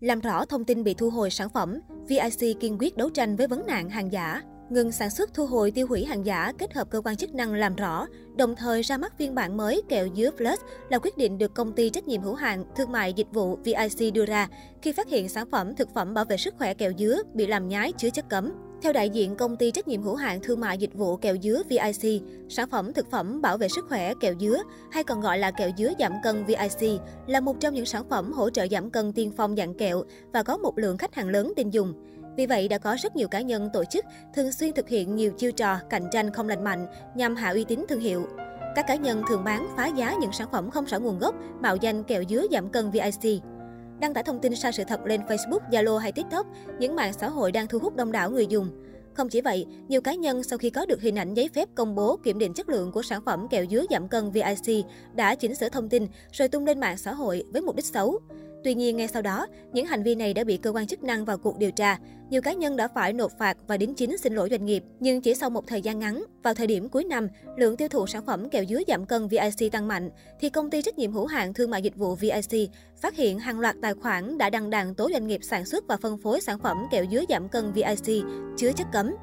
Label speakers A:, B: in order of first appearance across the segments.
A: Làm rõ thông tin bị thu hồi sản phẩm, VIC kiên quyết đấu tranh với vấn nạn hàng giả. Ngừng sản xuất thu hồi tiêu hủy hàng giả kết hợp cơ quan chức năng làm rõ, đồng thời ra mắt phiên bản mới kẹo dứa Plus là quyết định được công ty trách nhiệm hữu hạn thương mại dịch vụ VIC đưa ra khi phát hiện sản phẩm thực phẩm bảo vệ sức khỏe kẹo dứa bị làm nhái chứa chất cấm. Theo đại diện công ty trách nhiệm hữu hạn thương mại dịch vụ kẹo dứa VIC, sản phẩm thực phẩm bảo vệ sức khỏe kẹo dứa hay còn gọi là kẹo dứa giảm cân VIC là một trong những sản phẩm hỗ trợ giảm cân tiên phong dạng kẹo và có một lượng khách hàng lớn tin dùng. Vì vậy, đã có rất nhiều cá nhân, tổ chức thường xuyên thực hiện nhiều chiêu trò cạnh tranh không lành mạnh nhằm hạ uy tín thương hiệu. Các cá nhân thường bán phá giá những sản phẩm không rõ nguồn gốc, mạo danh kẹo dứa giảm cân VIC. Đăng tải thông tin sai sự thật lên Facebook, Zalo hay TikTok, những mạng xã hội đang thu hút đông đảo người dùng. Không chỉ vậy, nhiều cá nhân sau khi có được hình ảnh giấy phép công bố kiểm định chất lượng của sản phẩm kẹo dứa giảm cân VIC đã chỉnh sửa thông tin rồi tung lên mạng xã hội với mục đích xấu. Tuy nhiên, ngay sau đó, những hành vi này đã bị cơ quan chức năng vào cuộc điều tra. Nhiều cá nhân đã phải nộp phạt và đính chính xin lỗi doanh nghiệp. Nhưng chỉ sau một thời gian ngắn, vào thời điểm cuối năm, lượng tiêu thụ sản phẩm kẹo dứa giảm cân VIC tăng mạnh, thì công ty trách nhiệm hữu hạn thương mại dịch vụ VIC phát hiện hàng loạt tài khoản đã đăng đàn tố doanh nghiệp sản xuất và phân phối sản phẩm kẹo dứa giảm cân VIC chứa chất cấm.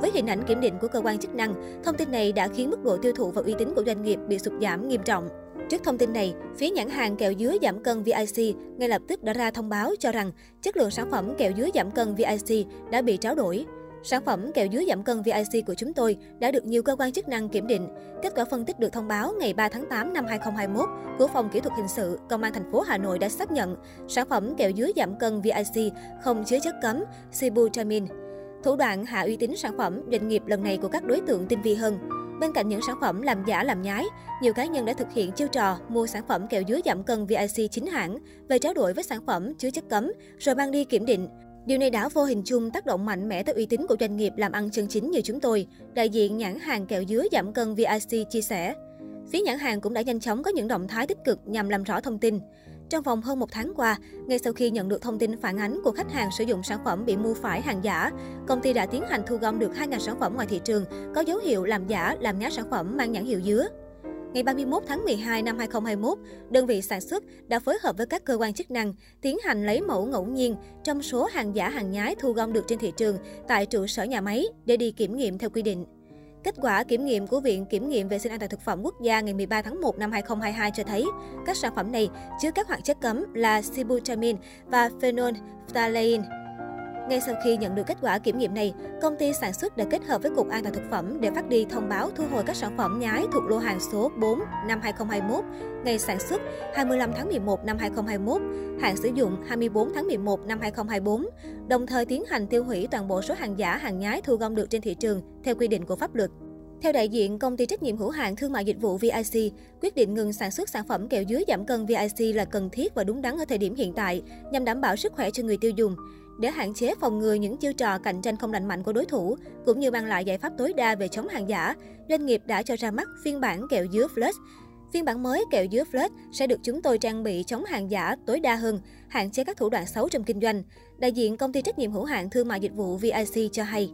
A: Với hình ảnh kiểm định của cơ quan chức năng, thông tin này đã khiến mức độ tiêu thụ và uy tín của doanh nghiệp bị sụt giảm nghiêm trọng. Trước thông tin này, phía nhãn hàng kẹo dứa giảm cân VIC ngay lập tức đã ra thông báo cho rằng chất lượng sản phẩm kẹo dứa giảm cân VIC đã bị tráo đổi. Sản phẩm kẹo dứa giảm cân VIC của chúng tôi đã được nhiều cơ quan chức năng kiểm định. Kết quả phân tích được thông báo ngày 3 tháng 8 năm 2021 của Phòng Kỹ thuật Hình sự, Công an thành phố Hà Nội đã xác nhận sản phẩm kẹo dứa giảm cân VIC không chứa chất cấm sibutramine. Thủ đoạn hạ uy tín sản phẩm doanh nghiệp lần này của các đối tượng tinh vi hơn. Bên cạnh những sản phẩm làm giả làm nhái, nhiều cá nhân đã thực hiện chiêu trò mua sản phẩm kẹo dứa giảm cân VIC chính hãng về tráo đổi với sản phẩm chứa chất cấm rồi mang đi kiểm định. Điều này đã vô hình chung tác động mạnh mẽ tới uy tín của doanh nghiệp làm ăn chân chính như chúng tôi, đại diện nhãn hàng kẹo dứa giảm cân VIC chia sẻ. Phía nhãn hàng cũng đã nhanh chóng có những động thái tích cực nhằm làm rõ thông tin. Trong vòng hơn một tháng qua, ngay sau khi nhận được thông tin phản ánh của khách hàng sử dụng sản phẩm bị mua phải hàng giả, công ty đã tiến hành thu gom được 2.000 sản phẩm ngoài thị trường có dấu hiệu làm giả, làm nhái sản phẩm mang nhãn hiệu dứa. Ngày 31 tháng 12 năm 2021, đơn vị sản xuất đã phối hợp với các cơ quan chức năng tiến hành lấy mẫu ngẫu nhiên trong số hàng giả hàng nhái thu gom được trên thị trường tại trụ sở nhà máy để đi kiểm nghiệm theo quy định. Kết quả kiểm nghiệm của Viện Kiểm nghiệm Vệ sinh an toàn thực phẩm quốc gia ngày 13 tháng 1 năm 2022 cho thấy, các sản phẩm này chứa các hoạt chất cấm là sibutramine và phenolphthalein. Ngay sau khi nhận được kết quả kiểm nghiệm này, công ty sản xuất đã kết hợp với Cục An toàn thực phẩm để phát đi thông báo thu hồi các sản phẩm nhái thuộc lô hàng số 4 năm 2021, ngày sản xuất 25 tháng 11 năm 2021, hạn sử dụng 24 tháng 11 năm 2024, đồng thời tiến hành tiêu hủy toàn bộ số hàng giả, hàng nhái thu gom được trên thị trường theo quy định của pháp luật. Theo đại diện công ty trách nhiệm hữu hạn thương mại dịch vụ VIC, quyết định ngừng sản xuất sản phẩm kẹo dứa giảm cân VIC là cần thiết và đúng đắn ở thời điểm hiện tại nhằm đảm bảo sức khỏe cho người tiêu dùng. Để hạn chế phòng ngừa những chiêu trò cạnh tranh không lành mạnh của đối thủ, cũng như mang lại giải pháp tối đa về chống hàng giả, doanh nghiệp đã cho ra mắt phiên bản kẹo dứa Flush. Phiên bản mới kẹo dứa Flush sẽ được chúng tôi trang bị chống hàng giả tối đa hơn, hạn chế các thủ đoạn xấu trong kinh doanh. Đại diện công ty trách nhiệm hữu hạn thương mại dịch vụ VIC cho hay.